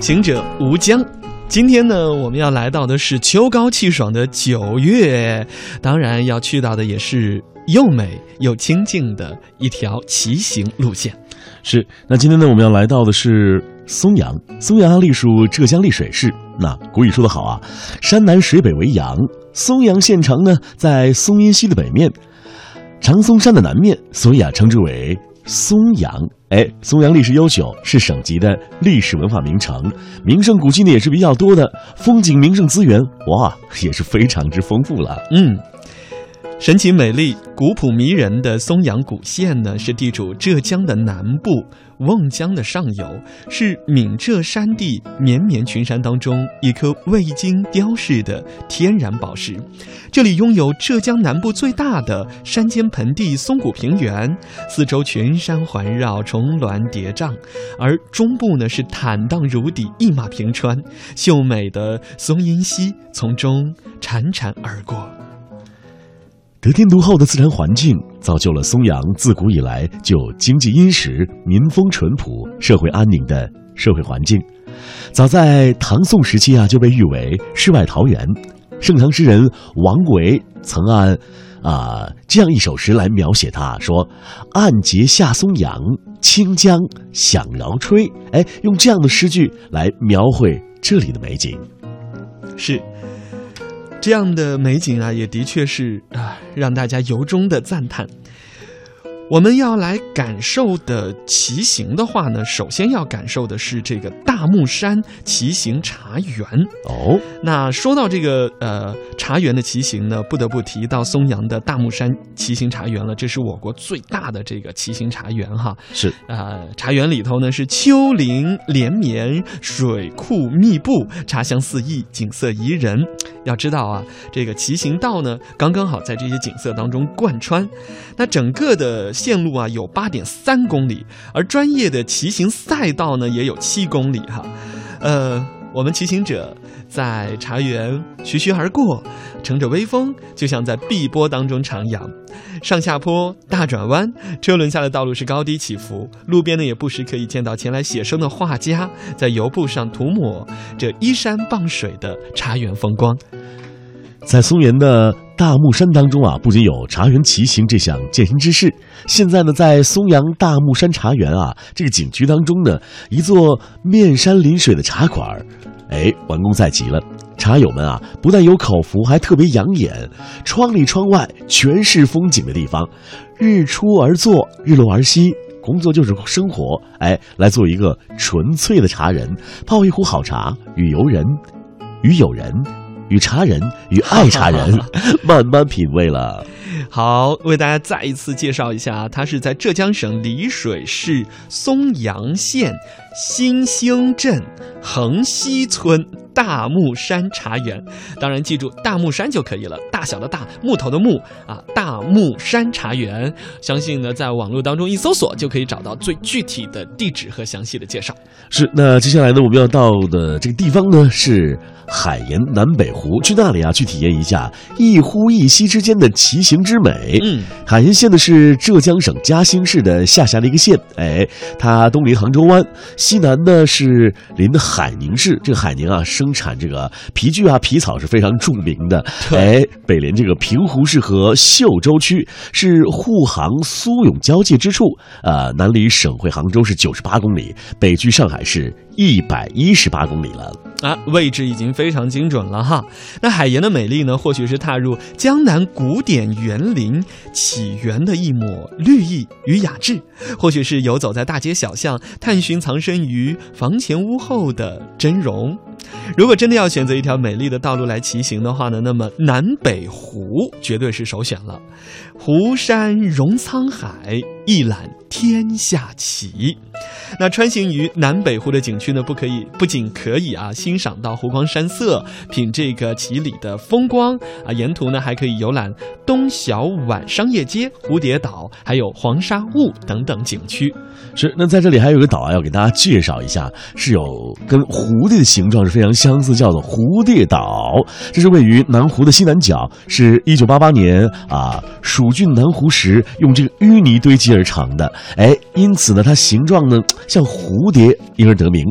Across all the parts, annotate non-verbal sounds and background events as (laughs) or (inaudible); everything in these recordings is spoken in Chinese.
行者吴江。今天呢，我们要来到的是秋高气爽的九月，当然要去到的也是又美又清静的一条骑行路线。是，那今天呢，我们要来到的是松阳。松阳隶属浙江丽水市。那古语说得好啊，“山南水北为阳”。松阳县城呢，在松阴溪的北面，长松山的南面，所以啊，称之为松阳。哎，松阳历史悠久，是省级的历史文化名城，名胜古迹呢也是比较多的，风景名胜资源哇也是非常之丰富了。嗯。神奇美丽、古朴迷人的松阳古县呢，是地处浙江的南部，瓮江的上游，是闽浙山地绵绵群山当中一颗未经雕饰的天然宝石。这里拥有浙江南部最大的山间盆地松谷平原，四周群山环绕，重峦叠嶂，而中部呢是坦荡如砥，一马平川，秀美的松阴溪从中潺潺而过。得天独厚的自然环境，造就了松阳自古以来就经济殷实、民风淳朴、社会安宁的社会环境。早在唐宋时期啊，就被誉为“世外桃源”。盛唐诗人王维曾按啊这样一首诗来描写它，说：“暗节下松阳，清江响绕吹。”哎，用这样的诗句来描绘这里的美景，是。这样的美景啊，也的确是啊，让大家由衷的赞叹。我们要来感受的骑行的话呢，首先要感受的是这个大木山骑行茶园哦。那说到这个呃茶园的骑行呢，不得不提到松阳的大木山骑行茶园了。这是我国最大的这个骑行茶园哈。是啊，茶园里头呢是丘陵连绵，水库密布，茶香四溢，景色宜人。要知道啊，这个骑行道呢，刚刚好在这些景色当中贯穿。那整个的线路啊，有八点三公里，而专业的骑行赛道呢，也有七公里哈。呃，我们骑行者在茶园徐徐而过，乘着微风，就像在碧波当中徜徉。上下坡、大转弯，车轮下的道路是高低起伏，路边呢也不时可以见到前来写生的画家，在油布上涂抹这依山傍水的茶园风光。在松原的大木山当中啊，不仅有茶园骑行这项健身之事，现在呢，在松阳大木山茶园啊这个景区当中呢，一座面山临水的茶馆儿，哎，完工在即了。茶友们啊，不但有口福，还特别养眼。窗里窗外全是风景的地方，日出而作，日落而息，工作就是生活。哎，来做一个纯粹的茶人，泡一壶好茶，与游人，与友人。与茶人与爱茶人 (laughs) 慢慢品味了。好，为大家再一次介绍一下，它是在浙江省丽水市松阳县新兴镇横溪村。大木山茶园，当然记住大木山就可以了，大小的大木头的木啊，大木山茶园，相信呢，在网络当中一搜索就可以找到最具体的地址和详细的介绍。是，那接下来呢，我们要到的这个地方呢是海盐南北湖，去那里啊去体验一下一呼一吸之间的骑行之美。嗯，海盐县呢是浙江省嘉兴市的下辖的一个县，哎，它东临杭州湾，西南呢是临的海宁市，这个海宁啊。生产这个皮具啊、皮草是非常著名的。哎，北临这个平湖市和秀洲区是沪杭苏永交界之处，呃，南离省会杭州是九十八公里，北距上海市一百一十八公里了。啊，位置已经非常精准了哈。那海盐的美丽呢，或许是踏入江南古典园林起源的一抹绿意与雅致，或许是游走在大街小巷，探寻藏身于房前屋后的真容。如果真的要选择一条美丽的道路来骑行的话呢，那么南北湖绝对是首选了。湖山容沧海，一览天下奇。那穿行于南北湖的景区呢，不可以不仅可以啊欣赏到湖光山色，品这个奇里的风光啊，沿途呢还可以游览东小宛商业街、蝴蝶岛，还有黄沙坞等等景区。是，那在这里还有个岛啊，要给大家介绍一下，是有跟蝴蝶的形状是非常相似，叫做蝴蝶岛。这是位于南湖的西南角，是一九八八年啊蜀郡南湖时用这个淤泥堆积而而成的，哎，因此呢，它形状呢像蝴蝶，因而得名。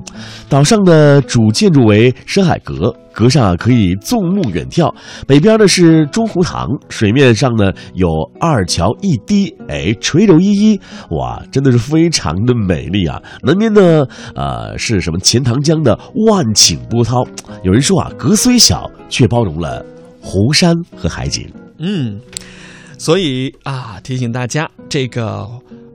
岛上的主建筑为深海阁，阁上啊可以纵目远眺。北边呢是中湖塘，水面上呢有二桥一堤，哎，垂柳依依，哇，真的是非常的美丽啊。南边呢，呃，是什么钱塘江的万顷波涛。有人说啊，阁虽小，却包容了湖山和海景。嗯，所以啊，提醒大家，这个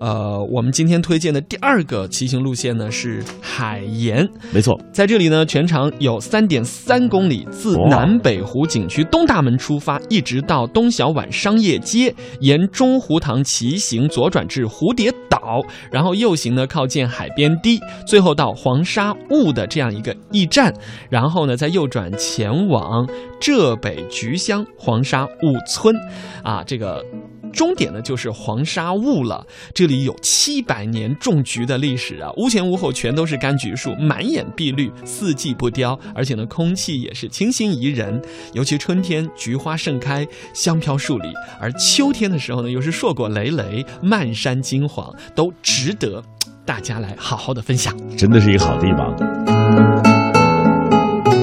呃，我们今天推荐的第二个骑行路线呢是海盐。没错，在这里呢，全长有三点三公里，自南北湖景区东大门出发，一直到东小碗商业街，沿中湖塘骑行左转至蝴蝶岛，然后右行呢靠近海边堤，最后到黄沙坞的这样一个驿站，然后呢再右转前往浙北菊乡黄沙坞村，啊，这个。终点呢就是黄沙坞了，这里有七百年种菊的历史啊，屋前屋后全都是柑橘树，满眼碧绿，四季不凋，而且呢空气也是清新宜人，尤其春天菊花盛开，香飘树里，而秋天的时候呢又是硕果累累，漫山金黄，都值得大家来好好的分享。真的是一个好地方。